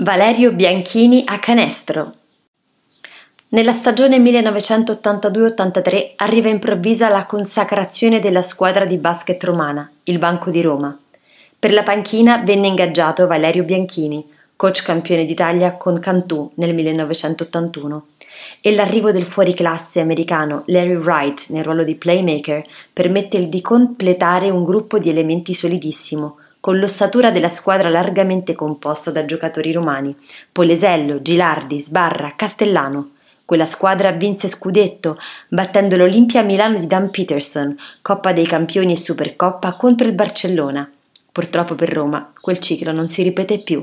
Valerio Bianchini a canestro. Nella stagione 1982-83 arriva improvvisa la consacrazione della squadra di basket romana, il Banco di Roma. Per la panchina venne ingaggiato Valerio Bianchini, coach campione d'Italia con Cantù nel 1981, e l'arrivo del fuoriclasse americano Larry Wright nel ruolo di playmaker permette di completare un gruppo di elementi solidissimo, con l'ossatura della squadra largamente composta da giocatori romani, Polesello, Gilardi, Sbarra, Castellano. Quella squadra vinse scudetto, battendo l'Olimpia Milano di Dan Peterson, Coppa dei Campioni e Supercoppa contro il Barcellona. Purtroppo per Roma quel ciclo non si ripete più.